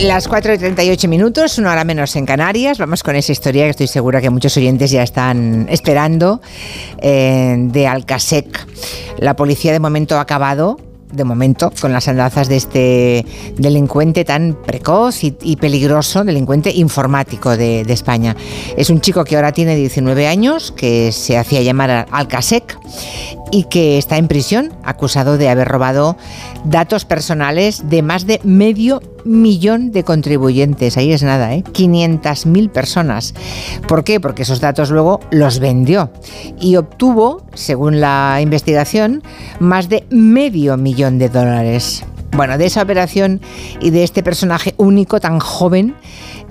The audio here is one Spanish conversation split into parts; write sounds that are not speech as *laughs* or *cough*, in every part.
Las 4 y 38 minutos, una hora menos en Canarias. Vamos con esa historia que estoy segura que muchos oyentes ya están esperando eh, de Alcasec. La policía de momento ha acabado de momento, con las andanzas de este delincuente tan precoz y, peligroso, delincuente informático de, España. Es un chico que ahora tiene 19 años, que se hacía llamar Alcasec y que está en prisión, acusado de haber robado datos personales de más de medio millón de contribuyentes. Ahí es nada, ¿eh? 500.000 personas. ¿Por qué? Porque esos datos luego los vendió y obtuvo, según la investigación, más de medio millón de dólares. Bueno, de esa operación y de este personaje único, tan joven,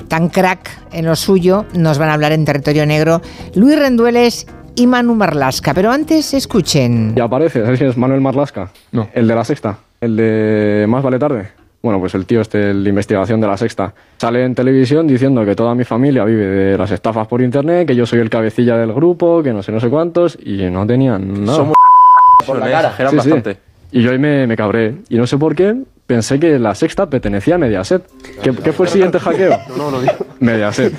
tan crack en lo suyo, nos van a hablar en Territorio Negro Luis Rendueles y Manu Marlasca. Pero antes escuchen. Ya aparece, ¿sabes quién es Manuel Marlasca? No. El de la sexta, el de Más vale tarde. Bueno, pues el tío este, de investigación de la sexta, sale en televisión diciendo que toda mi familia vive de las estafas por internet, que yo soy el cabecilla del grupo, que no sé, no sé cuántos, y no tenían nada. Somos *laughs* por la cara, sí, bastante. Y yo ahí me, me cabré. Y no sé por qué, pensé que la sexta pertenecía a Mediaset. ¿Qué, ¿qué fue el siguiente hackeo? No, no, no. Mediaset.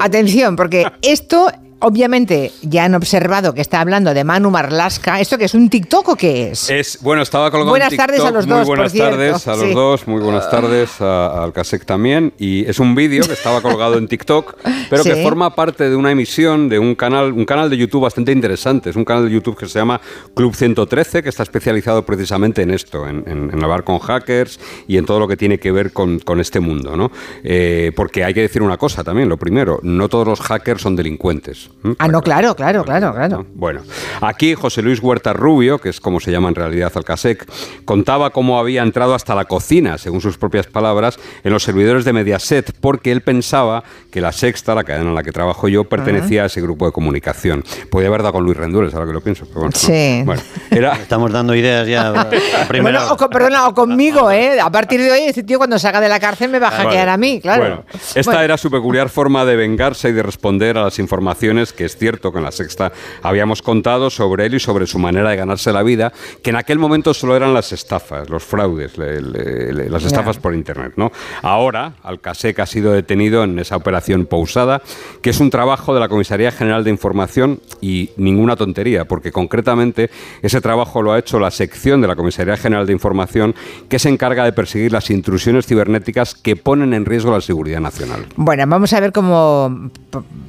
Atención, porque esto Obviamente ya han observado que está hablando de Manu Marlasca. ¿Esto que es un TikTok o qué es? Es bueno, estaba colgado Buenas en tardes a los muy dos. Buenas tardes a los dos, muy buenas tardes a, al Casec también. Y es un vídeo que estaba colgado en TikTok, pero que forma parte de una emisión de un canal, un canal de YouTube bastante interesante. Es un canal de YouTube que se llama Club 113, que está especializado precisamente en esto, en, en, hablar con hackers y en todo lo que tiene que ver con, con este mundo, ¿no? Eh, porque hay que decir una cosa también, lo primero, no todos los hackers son delincuentes. Ah, no, claro, claro, claro, claro. Bueno, aquí José Luis Huerta Rubio, que es como se llama en realidad Alcasec, contaba cómo había entrado hasta la cocina, según sus propias palabras, en los servidores de Mediaset, porque él pensaba que la Sexta, la cadena en la que trabajo yo, pertenecía a ese grupo de comunicación. Podía haber dado con Luis Rendueles, ahora que lo pienso. Pero bueno, sí. Bueno, *laughs* era... Estamos dando ideas ya. *laughs* bueno, o, perdona, o conmigo, ¿eh? A partir de hoy, ese tío cuando salga de la cárcel me va a hackear a mí, claro. Bueno, esta era su peculiar forma de vengarse y de responder a las informaciones que es cierto que en la sexta habíamos contado sobre él y sobre su manera de ganarse la vida, que en aquel momento solo eran las estafas, los fraudes, las estafas por Internet. ¿no? Ahora, Alcasec ha sido detenido en esa operación pausada, que es un trabajo de la Comisaría General de Información y ninguna tontería, porque concretamente ese trabajo lo ha hecho la sección de la Comisaría General de Información que se encarga de perseguir las intrusiones cibernéticas que ponen en riesgo la seguridad nacional. Bueno, vamos a ver cómo,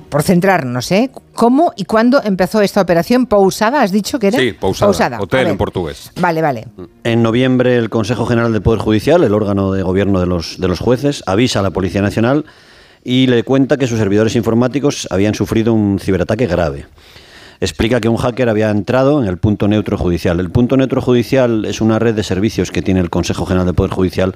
por centrarnos, ¿eh? ¿Cómo y cuándo empezó esta operación? ¿Pausada? ¿Has dicho que era? Sí, pausada. Hotel en portugués. Vale, vale. En noviembre el Consejo General del Poder Judicial, el órgano de gobierno de los, de los jueces, avisa a la Policía Nacional y le cuenta que sus servidores informáticos habían sufrido un ciberataque grave. Explica que un hacker había entrado en el punto neutro judicial. El punto neutro judicial es una red de servicios que tiene el Consejo General del Poder Judicial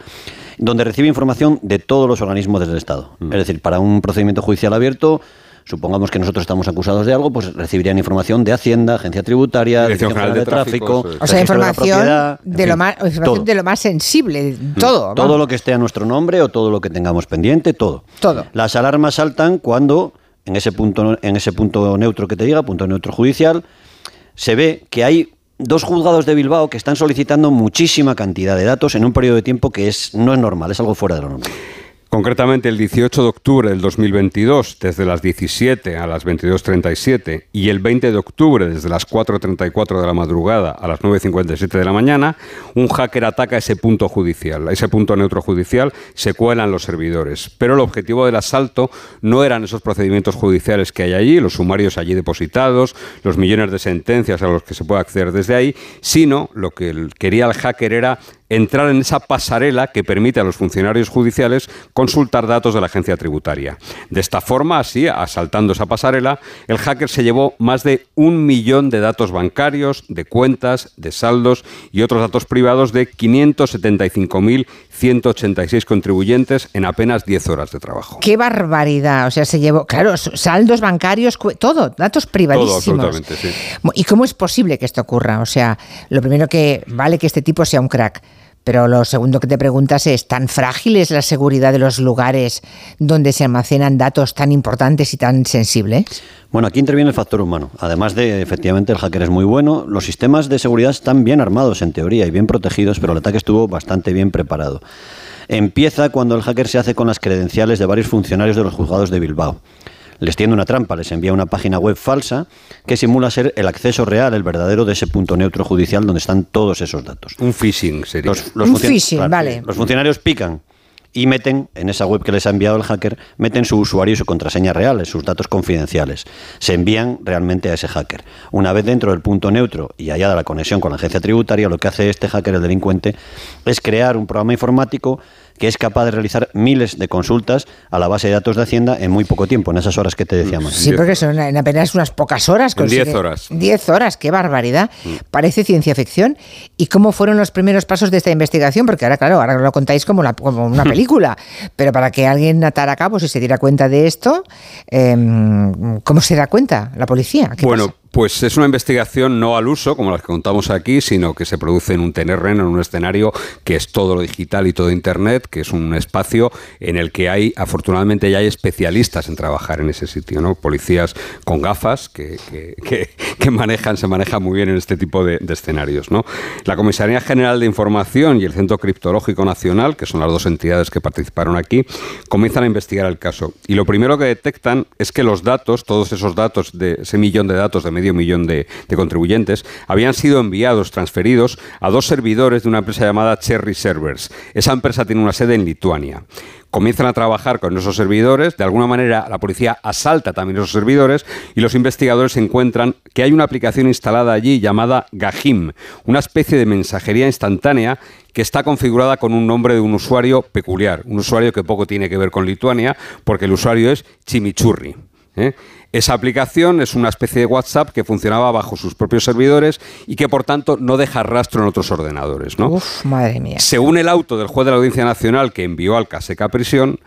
donde recibe información de todos los organismos del Estado. Mm. Es decir, para un procedimiento judicial abierto supongamos que nosotros estamos acusados de algo, pues recibirían información de Hacienda, Agencia Tributaria, Dirección General de, Tráfico, o sea, información, de, lo más, de lo más sensible, mm. todo. Todo lo que esté a nuestro nombre o todo lo que tengamos pendiente, todo. Todo. Las alarmas saltan cuando en ese punto en ese punto neutro que te diga, punto neutro judicial, se ve que hay dos juzgados de Bilbao que están solicitando muchísima cantidad de datos en un periodo de tiempo que es no es normal, es algo fuera de lo normal. Concretamente el 18 de octubre del 2022, desde las 17 a las 22.37, y el 20 de octubre, desde las 4.34 de la madrugada a las 9.57 de la mañana, un hacker ataca ese punto judicial. ese punto neutro judicial se cuelan los servidores. Pero el objetivo del asalto no eran esos procedimientos judiciales que hay allí, los sumarios allí depositados, los millones de sentencias a los que se puede acceder desde ahí, sino lo que quería el hacker era entrar en esa pasarela que permite a los funcionarios judiciales consultar datos de la agencia tributaria. De esta forma, así, asaltando esa pasarela, el hacker se llevó más de un millón de datos bancarios, de cuentas, de saldos y otros datos privados de 575.186 contribuyentes en apenas 10 horas de trabajo. ¡Qué barbaridad! O sea, se llevó, claro, saldos bancarios, todo, datos privadísimos. Todo, absolutamente, sí. ¿Y cómo es posible que esto ocurra? O sea, lo primero que vale que este tipo sea un crack Pero lo segundo que te preguntas es, ¿tan frágil es la seguridad de los lugares donde se almacenan datos tan importantes y tan sensibles? Bueno, aquí interviene el factor humano. Además de, efectivamente, el hacker es muy bueno, los sistemas de seguridad están bien armados en teoría y bien protegidos, pero el ataque estuvo bastante bien preparado. Empieza cuando el hacker se hace con las credenciales de varios funcionarios de los juzgados de Bilbao les tiende una trampa, les envía una página web falsa que simula ser el acceso real, el verdadero de ese punto neutro judicial donde están todos esos datos. Un phishing sería. un phishing, vale. Los funcionarios pican y meten en esa web que les ha enviado el hacker, meten su usuario y su contraseña reales, sus datos confidenciales. Se envían realmente a ese hacker. Una vez dentro del punto neutro y allá de la conexión con la agencia tributaria, lo que hace este hacker, el delincuente, es crear un programa informático que es capaz de realizar miles de consultas a la base de datos de Hacienda en muy poco tiempo, en esas horas que te decíamos. Sí, porque son en apenas unas pocas horas. Diez horas. Diez horas, qué barbaridad. Mm. Parece ciencia ficción. ¿Y cómo fueron los primeros pasos de esta investigación? Porque ahora, claro, ahora lo contáis como, una *laughs* película, pero para que alguien atara cabo, si se diera cuenta de esto, em, ¿cómo se da cuenta la policía? bueno, pues es una investigación no al uso, como las que contamos aquí, sino que se produce en un terreno, en un escenario que es todo lo digital y todo Internet, que es un espacio en el que hay, afortunadamente ya hay especialistas en trabajar en ese sitio, ¿no? Policías con gafas que, que, manejan, se manejan muy bien en este tipo de, escenarios, ¿no? La Comisaría General de Información y el Centro Criptológico Nacional, que son las dos entidades que participaron aquí, comienzan a investigar el caso. Y lo primero que detectan es que los datos, todos esos datos ese millón de datos de millón de, contribuyentes, habían sido enviados, transferidos a dos servidores de una empresa llamada Cherry Servers. Esa empresa tiene una sede en Lituania comienzan a trabajar con esos servidores, de alguna manera la policía asalta también esos servidores y los investigadores encuentran que hay una aplicación instalada allí llamada Gahim, una especie de mensajería instantánea que está configurada con un nombre de un usuario peculiar, un usuario que poco tiene que ver con Lituania, porque el usuario es Chimichurri. ¿eh? Esa aplicación es una especie de WhatsApp que funcionaba bajo sus propios servidores y que por tanto no deja rastro en otros ordenadores. ¿no? Uf, madre mía. Según el auto del juez de la Audiencia Nacional que envió al Caseca a prisión,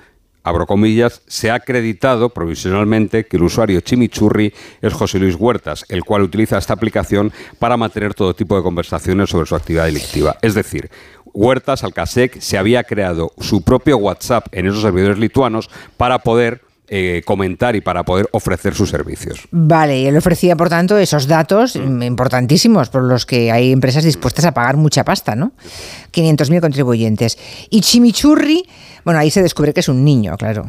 abro comillas, se ha acreditado provisionalmente que el usuario Chimichurri es José Luis Huertas, el cual utiliza esta aplicación para mantener todo tipo de conversaciones sobre su actividad delictiva. Es decir, Huertas, al CASEC, se había creado su propio WhatsApp en esos servidores lituanos para poder eh, comentar y para poder ofrecer sus servicios. Vale, y él ofrecía, por tanto, esos datos importantísimos por los que hay empresas dispuestas a pagar mucha pasta, ¿no? 500.000 contribuyentes. Y Chimichurri, bueno, ahí se descubre que es un niño, claro.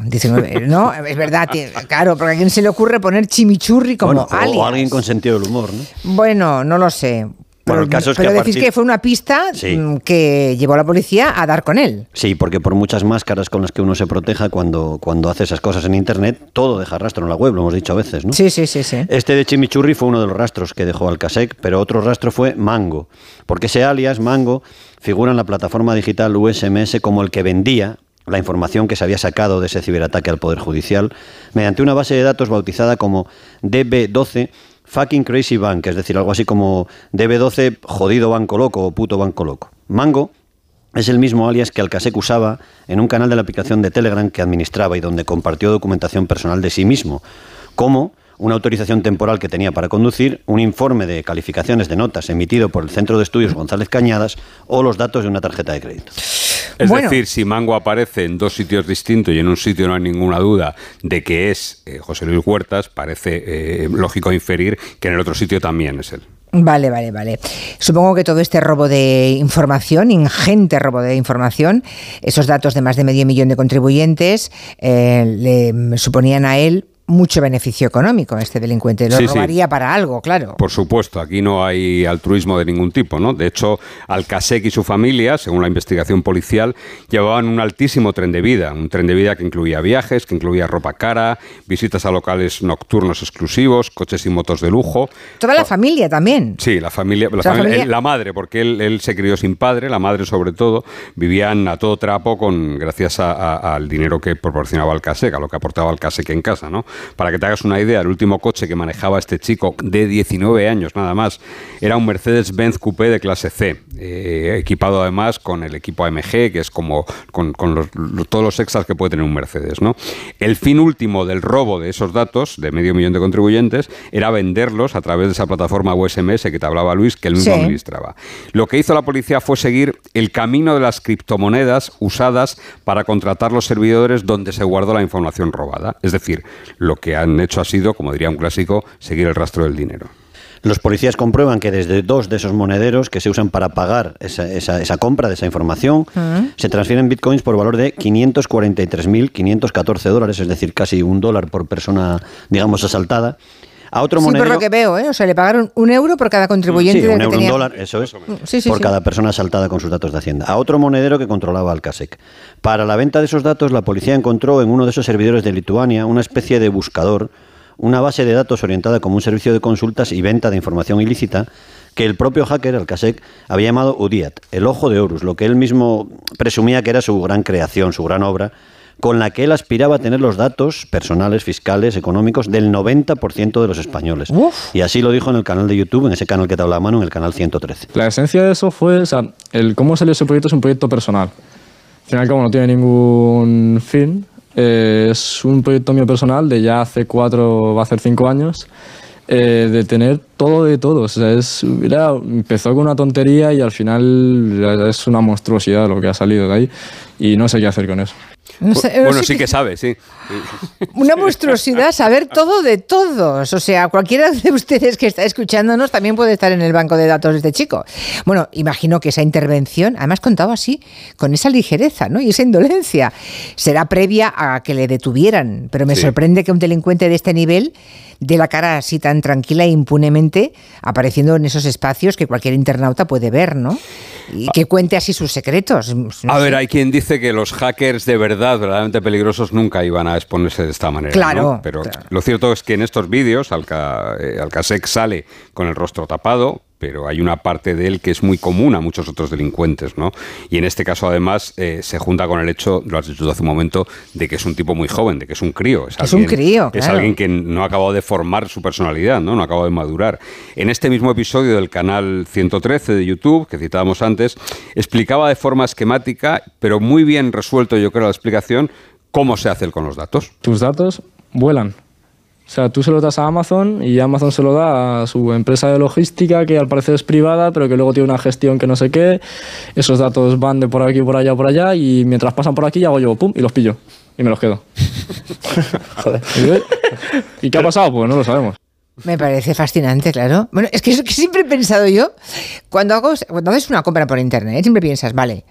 ¿no? Es verdad, *laughs* claro, porque a quién se le ocurre poner Chimichurri como alias. O alguien con sentido del humor, ¿no? Bueno, no lo sé. Pero, el caso es pero decís que fue una pista mm, que llevó a la policía a dar con él. Sí, porque por muchas máscaras con las que uno se proteja cuando, cuando hace esas cosas en Internet, todo deja rastro en la web, lo hemos dicho a veces, ¿no? Sí, sí, sí. sí. Este de Chimichurri fue uno de los rastros que dejó Alcasec, pero otro rastro fue Mango, porque ese alias, Mango, figura en la plataforma digital USMS como el que vendía la información que se había sacado de ese ciberataque al Poder Judicial mediante una base de datos bautizada como DB12 Fucking Crazy Bank, es decir, algo así como DB12, jodido banco loco o puto banco loco. Mango es el mismo alias que Alcasec usaba en un canal de la aplicación de Telegram que administraba y donde compartió documentación personal de sí mismo, como una autorización temporal que tenía para conducir, un informe de calificaciones de notas emitido por el Centro de Estudios González Cañadas o los datos de una tarjeta de crédito. Es decir, si Mango aparece en dos sitios distintos y en un sitio no hay ninguna duda de que es eh, José Luis Huertas, parece eh, lógico inferir que en el otro sitio también es él. Vale, vale, vale. Supongo que todo este robo de información, ingente robo de información, esos datos de más de medio millón de contribuyentes, eh, le suponían a él mucho beneficio económico este delincuente. Lo robaría para algo, claro. Por supuesto, aquí no hay altruismo de ningún tipo, ¿no? De hecho, Alcasec y su familia, según la investigación policial, llevaban un altísimo tren de vida, un tren de vida que incluía viajes, que incluía ropa cara, visitas a locales nocturnos exclusivos, coches y motos de lujo. Toda la familia también. Sí, la familia, la, madre, porque él, se crió sin padre, la madre sobre todo, vivían a todo trapo con gracias al dinero que proporcionaba Alcasec, a lo que aportaba Alcasec en casa, ¿no? Para que te hagas una idea, el último coche que manejaba este chico de 19 años nada más era un Mercedes-Benz Coupé de clase C, eh, equipado además con el equipo AMG, que es como con, todos los extras que puede tener un Mercedes. ¿no? El fin último del robo de esos datos, de medio millón de contribuyentes, era venderlos a través de esa plataforma USMS que te hablaba Luis, que él mismo administraba. Lo que hizo la policía fue seguir el camino de las criptomonedas usadas para contratar los servidores donde se guardó la información robada. Es decir, lo que han hecho ha sido, como diría un clásico, seguir el rastro del dinero. Los policías comprueban que desde dos de esos monederos que se usan para pagar esa, esa, compra de esa información, se transfieren bitcoins por valor de 543.514 dólares, es decir, casi un dólar por persona, digamos, asaltada. A otro monedero, sí, por lo que veo, ¿eh? O sea, le pagaron un euro por cada contribuyente. Sí, un euro, un dólar, eso es, por cada persona asaltada con sus datos de Hacienda. A otro monedero que controlaba Alcasec. Para la venta de esos datos, la policía encontró en uno de esos servidores de Lituania una especie de buscador una base de datos orientada como un servicio de consultas y venta de información ilícita que el propio hacker, Alcasec, había llamado UDIAT, el ojo de Horus, lo que él mismo presumía que era su gran creación, su gran obra, con la que él aspiraba a tener los datos personales, fiscales, económicos del 90% de los españoles. Y así lo dijo en el canal de YouTube, en ese canal que te habla a mano, en el canal 113. La esencia de eso fue, o sea, el cómo salió ese proyecto es un proyecto personal. Al final, como no tiene ningún fin, eh, es un proyecto mío personal de ya hace cuatro, va a ser cinco años, eh, de tener todo de todo. O sea, es, empezó con una tontería y al final es una monstruosidad lo que ha salido de ahí y no sé qué hacer con eso bueno, sí que, sabe, sí. Una monstruosidad saber todo de todos. O sea, cualquiera de ustedes que está escuchándonos también puede estar en el banco de datos de este chico. Bueno, imagino que esa intervención, además contado así, con esa ligereza ¿no? y esa indolencia, será previa a que le detuvieran. Pero me sorprende que un delincuente de este nivel de la cara así tan tranquila e impunemente apareciendo en esos espacios que cualquier internauta puede ver, ¿no? Y que cuente así sus secretos. a ver, hay quien dice que los hackers de verdad, verdaderamente peligrosos, nunca iban a exponerse de esta manera. Claro. Pero lo cierto es que en estos vídeos Alca, eh, Alcasec sale con el rostro tapado, pero hay una parte de él que es muy común a muchos otros delincuentes, ¿no? Y en este caso, además, eh, se junta con el hecho, lo has dicho hace un momento, de que es un tipo muy joven, de que es un crío. Es, un crío, Es alguien que no ha acabado de formar su personalidad, ¿no? No ha acabado de madurar. En este mismo episodio del canal 113 de YouTube, que citábamos antes, explicaba de forma esquemática, pero muy bien resuelto, yo creo, la explicación, cómo se hace con los datos. Tus datos vuelan. O sea, tú se lo das a Amazon y Amazon se lo da a su empresa de logística, que al parecer es privada, pero que luego tiene una gestión que no sé qué. Esos datos van de por aquí, por allá, por allá, y mientras pasan por aquí hago yo, pum, y los pillo. Y me los quedo. *laughs* Joder. ¿Y qué ha pasado? Pues no lo sabemos. Me parece fascinante, claro. Bueno, es que, es que siempre he pensado yo, cuando, hago, cuando haces una compra por internet, siempre piensas, vale,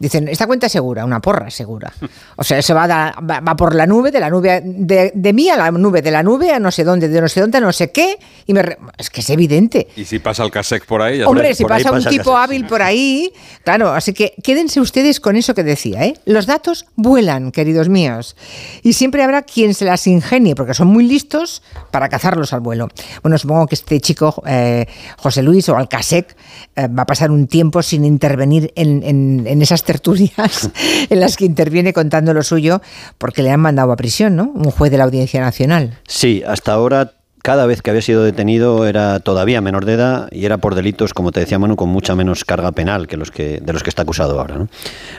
Dicen, esta cuenta es segura, una porra segura. *laughs* O sea, eso va, va, por la nube, de la nube de, de, mí a la nube, de la nube a no sé dónde, de no sé dónde a no sé qué. Y me es que es evidente. Y si pasa el CASEC por ahí, Hombre, si pasa un tipo hábil por ahí, claro. Así que quédense ustedes con eso que decía, ¿eh? Los datos vuelan, queridos míos. Y siempre habrá quien se las ingenie, porque son muy listos para cazarlos al vuelo. Bueno, supongo que este chico, eh, José Luis o Alcasec, eh, va a pasar un tiempo sin intervenir en, en, en esas *laughs* en las que interviene contando lo suyo porque le han mandado a prisión, ¿no? Un juez de la Audiencia Nacional. Sí, hasta ahora cada vez que había sido detenido era todavía menor de edad y era por delitos, como te decía Manu, con mucha menos carga penal que los que de los que está acusado ahora. ¿no?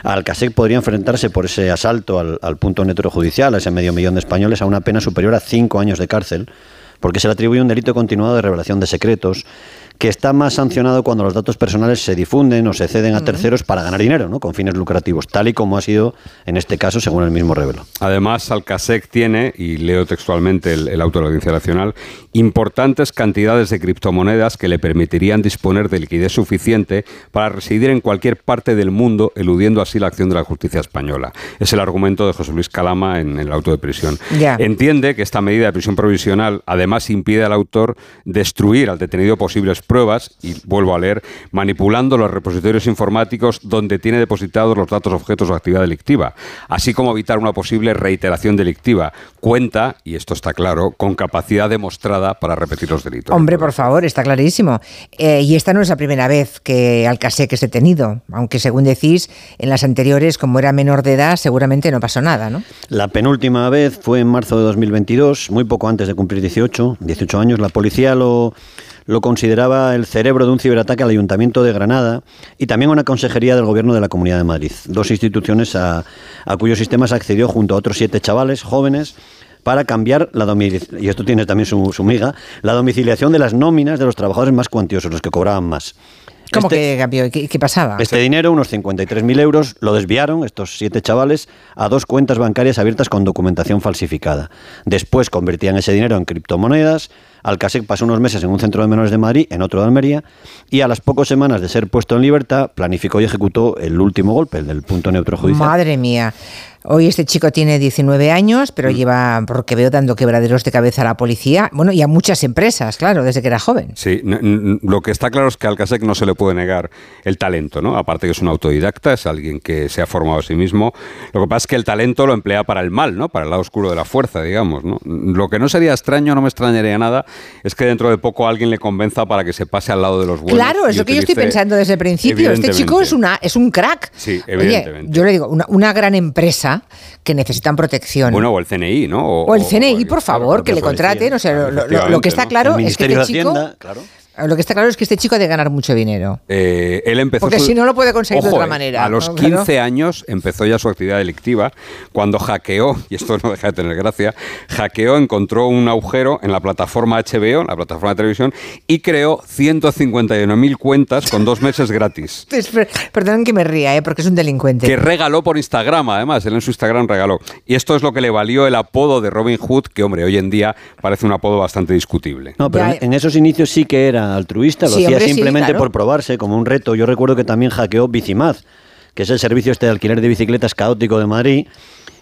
Alcasec podría enfrentarse por ese asalto al, al punto neutro judicial, a ese medio millón de españoles, a una pena superior a cinco años de cárcel, porque se le atribuye un delito continuado de revelación de secretos que está más sancionado cuando los datos personales se difunden o se ceden a terceros para ganar dinero, ¿no? con fines lucrativos, tal y como ha sido en este caso, según el mismo revelo. Además, Alcasec tiene, y leo textualmente el, auto de la Audiencia Nacional, importantes cantidades de criptomonedas que le permitirían disponer de liquidez suficiente para residir en cualquier parte del mundo, eludiendo así la acción de la justicia española. Es el argumento de José Luis Calama en, el auto de prisión. Entiende que esta medida de prisión provisional además impide al autor destruir al detenido posibles pruebas, y vuelvo a leer, manipulando los repositorios informáticos donde tiene depositados los datos objetos o actividad delictiva, así como evitar una posible reiteración delictiva. Cuenta, y esto está claro, con capacidad demostrada para repetir los delitos. Hombre, por favor, está clarísimo. Eh, y esta no es la primera vez que Alcasec es detenido, aunque según decís, en las anteriores, como era menor de edad, seguramente no pasó nada, ¿no? La penúltima vez fue en marzo de 2022, muy poco antes de cumplir 18, 18 años. La policía lo, lo consideraba el cerebro de un ciberataque al Ayuntamiento de Granada y también una consejería del Gobierno de la Comunidad de Madrid, dos instituciones a, a cuyos sistemas accedió junto a otros siete chavales jóvenes para cambiar la domiciliación, y esto tiene también su, su miga, la domiciliación de las nóminas de los trabajadores más cuantiosos, los que cobraban más. ¿Cómo Este- que cambió? ¿Qué, qué pasaba? Este dinero, unos 53.000 euros, lo desviaron estos siete chavales a dos cuentas bancarias abiertas con documentación falsificada. Después convertían ese dinero en criptomonedas. Alcasec pasó unos meses en un centro de menores de Madrid, en otro de Almería, y a las pocas semanas de ser puesto en libertad, planificó y ejecutó el último golpe, el del punto neutro judicial. Madre mía. Hoy este chico tiene 19 años, Mm. pero lleva, porque veo, dando quebraderos de cabeza a la policía. Bueno, y a muchas empresas, claro, desde que era joven. Sí, lo que está claro es que a Alcasec no se le puede negar el talento, ¿no? Aparte que es un autodidacta, es alguien que se ha formado a sí mismo. Lo que pasa es que el talento lo emplea para el mal, ¿no? Para el lado oscuro de la fuerza, digamos, ¿no? Lo que no sería extraño, no me extrañaría nada, es que dentro de poco alguien le convenza para que se pase al lado de los buenos. Claro, es lo que yo estoy pensando desde el principio. Este chico es una es un crack. Sí, Oye, evidentemente. yo le digo, una, una gran empresa que necesitan protección. Bueno, o el CNI, ¿no? o el CNI, por favor, que le contraten. O sea, lo- lo, lo- lo que está claro es que Ministerio este de chico. Hacienda, claro. Lo que está claro es que este chico ha de ganar mucho dinero. Eh, él empezó Porque su- si no lo puede conseguir de otra eh, manera, A los ¿no? 15 Claro. años empezó ya su actividad delictiva cuando hackeó, *laughs* y esto no deja de tener gracia, hackeó, encontró un agujero en la plataforma HBO, en la plataforma de televisión, y creó 151.000 cuentas con dos meses gratis. *laughs* Esper- Perdonen que me ría, ¿eh? porque es un delincuente. Que regaló por Instagram, además, él en su Instagram regaló. Y esto es lo que le valió el apodo de Robin Hood, que, hombre, hoy en día parece un apodo bastante discutible. No, pero Ya, en- en esos inicios sí que era altruista, lo Sí, hacía hombre, sí, simplemente claro. por probarse, como un reto. Yo recuerdo que también hackeó Bicimaz, que es el servicio este de alquiler de bicicletas caótico de Madrid.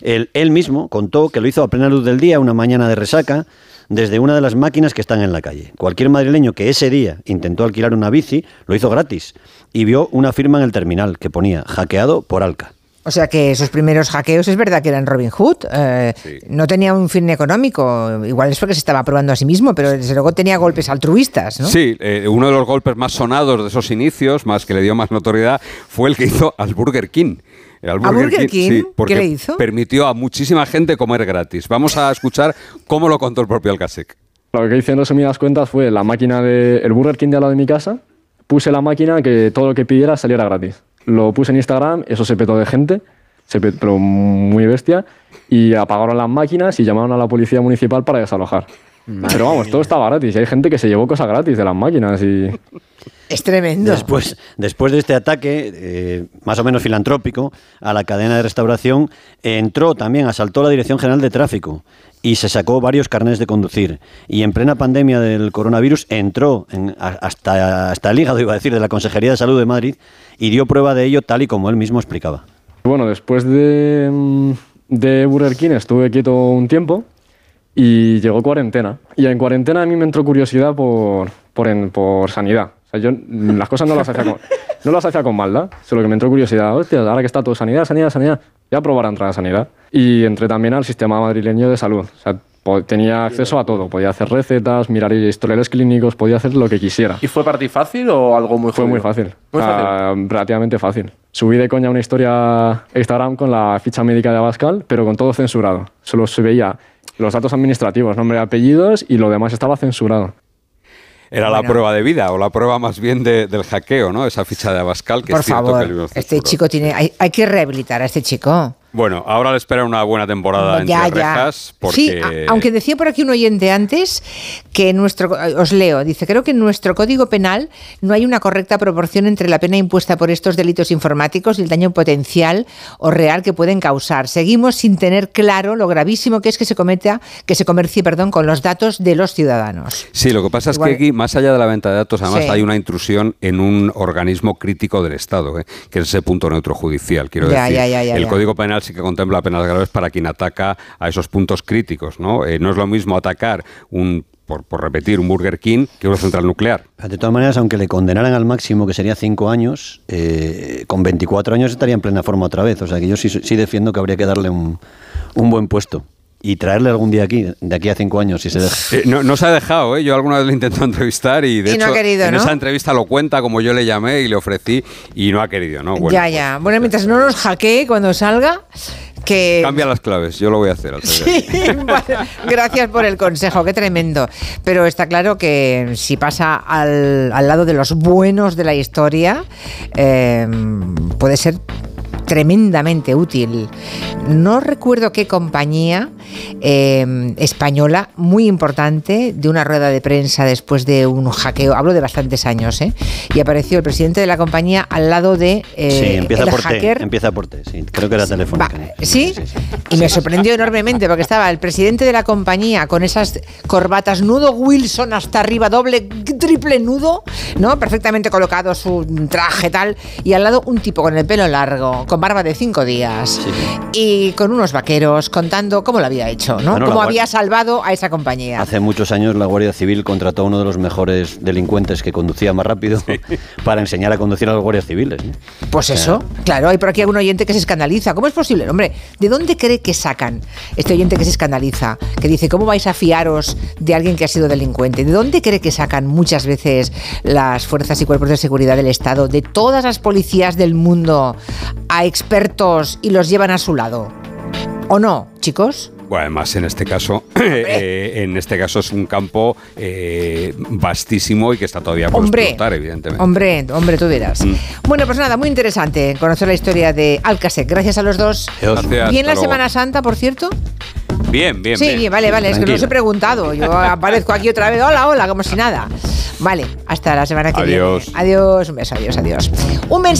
Él, él mismo contó que lo hizo a plena luz del día, una mañana de resaca, desde una de las máquinas que están en la calle. Cualquier madrileño que ese día intentó alquilar una bici, lo hizo gratis y vio una firma en el terminal que ponía hackeado por Alca. O sea que esos primeros hackeos es verdad que eran Robin Hood. eh, Sí. No tenía un fin económico. Igual es porque se estaba probando a sí mismo, pero desde luego tenía golpes altruistas, ¿no? Sí, eh, uno de los golpes más sonados de esos inicios, más que le dio más notoriedad, fue el que hizo al Burger King. Al Burger King? sí, porque ¿Qué le hizo? permitió a muchísima gente comer gratis. Vamos a escuchar cómo lo contó el propio Alcasec. Lo que hice en resumidas cuentas fue la máquina del el Burger King de al lado de mi casa. Puse la máquina que todo lo que pidiera saliera gratis. Lo puse en Instagram, eso se petó de gente, se petó, pero muy bestia. Y apagaron las máquinas y llamaron a la policía municipal para desalojar. Pero vamos, todo estaba gratis. Hay gente que se llevó cosas gratis de las máquinas. Y Es tremendo. Después, después de este ataque, eh, más o menos filantrópico, a la cadena de restauración, entró también, asaltó la Dirección General de Tráfico y se sacó varios carnés de conducir. Y en plena pandemia del coronavirus entró en- hasta, hasta el hígado, iba a decir, de la Consejería de Salud de Madrid y dio prueba de ello tal y como él mismo explicaba. bueno, después de, mm, de Burger King estuve quieto un tiempo y llegó cuarentena. Y en cuarentena a mí me entró curiosidad por, por, en- por sanidad. O sea, yo las cosas no las hacía con, *laughs* no las hacía con maldad, solo que me entró curiosidad. Hostia, ahora que está todo sanidad, sanidad, sanidad, voy a probar a entrar a sanidad. Y entré también al sistema madrileño de salud. O sea, tenía acceso a todo. Podía hacer recetas, mirar historiales clínicos, podía hacer lo que quisiera. ¿Y fue para ti fácil o algo muy Fue jodido? muy fácil. Muy sea, fácil. Relativamente fácil. Subí de coña una historia a Instagram con la ficha médica de Abascal, pero con todo censurado. Solo se veía los datos administrativos, nombre y apellidos, y lo demás estaba censurado. Era la prueba de vida o la prueba más bien de- del hackeo, ¿no? Esa ficha de Abascal que Por es cierto favor, que este chico tiene. Hay, hay que rehabilitar a este chico. Bueno, ahora le espera una buena temporada Ya, entre ya. rejas porque... Sí, a- aunque decía por aquí un oyente antes que nuestro, os leo, dice, creo que en nuestro código penal no hay una correcta proporción entre la pena impuesta por estos delitos informáticos y el daño potencial o real que pueden causar. Seguimos sin tener claro lo gravísimo que es que se cometa, que se comercie, perdón, con los datos de los ciudadanos. Sí, lo que pasa Igual- es que aquí, más allá de la venta de datos, además Sí. hay una intrusión en un organismo crítico del Estado, ¿eh? que es ese punto neutro judicial. Quiero Ya, decir, el. Código Penal sí que contempla penas graves para quien ataca a esos puntos críticos. No, Eh, no es lo mismo atacar un por, repetir, un Burger King que una central nuclear. De todas maneras, aunque le condenaran al máximo, que sería cinco años, eh, con 24 años estaría en plena forma otra vez. O sea que yo sí, sí defiendo que habría que darle un, un buen puesto y traerle algún día aquí, de aquí a cinco años, si se deja. Eh, no, no, se ha dejado, ¿eh? Yo alguna vez le intento *laughs* entrevistar y de y no hecho ha querido, en ¿no? esa entrevista lo cuenta como yo le llamé y le ofrecí y no ha querido, ¿no? Bueno, ya, pues, ya. Bueno, mientras no nos hackee cuando salga, que... Cambia las claves, yo lo voy a hacer. Sí, *laughs* bueno, gracias por el consejo, qué tremendo. Pero está claro que si pasa al, al lado de los buenos de la historia, eh, puede ser tremendamente útil. No recuerdo qué compañía eh, española muy importante de una rueda de prensa después de un hackeo, hablo de bastantes años, ¿eh? y apareció el presidente de la compañía al lado de eh, sí, empieza el por hacker. T, empieza por T, sí, creo que era telefónica. Va, ¿sí? Y me sorprendió enormemente porque estaba el presidente de la compañía con esas corbatas nudo Wilson hasta arriba, doble, triple nudo, ¿no? Perfectamente colocado su traje tal, y al lado un tipo con el pelo largo, con barba de cinco días, Sí. y con unos vaqueros contando cómo lo había hecho, ¿no? Bueno, cómo la había salvado a esa compañía. Hace muchos años la Guardia Civil contrató a uno de los mejores delincuentes que conducía más rápido *laughs* para enseñar a conducir a los guardias civiles. Pues eso, claro, hay por aquí algún oyente que se escandaliza. ¿Cómo es posible? Hombre, ¿de dónde cree que sacan este oyente que se escandaliza? Que dice, ¿cómo vais a fiaros de alguien que ha sido delincuente? ¿De dónde cree que sacan muchas veces las fuerzas y cuerpos de seguridad del Estado, de todas las policías del mundo, a expertos y los llevan a su lado? ¿O no, chicos? Bueno, además en este caso, *coughs* eh, en este caso es un campo eh, vastísimo y que está todavía por Hombre, explotar, evidentemente. hombre, hombre, tú dirás. Mm. Bueno, pues nada, muy interesante conocer la historia de Alcasec. Gracias a los dos. Adiós. Gracias, Bien la luego. Semana Santa, por cierto. Bien, bien, Sí, bien. bien, vale, vale, es que no os he preguntado. Yo aparezco aquí otra vez, hola, hola, como si nada. Vale, hasta la semana que Adiós. viene. Adiós, un beso, adiós, adiós. Un mensaje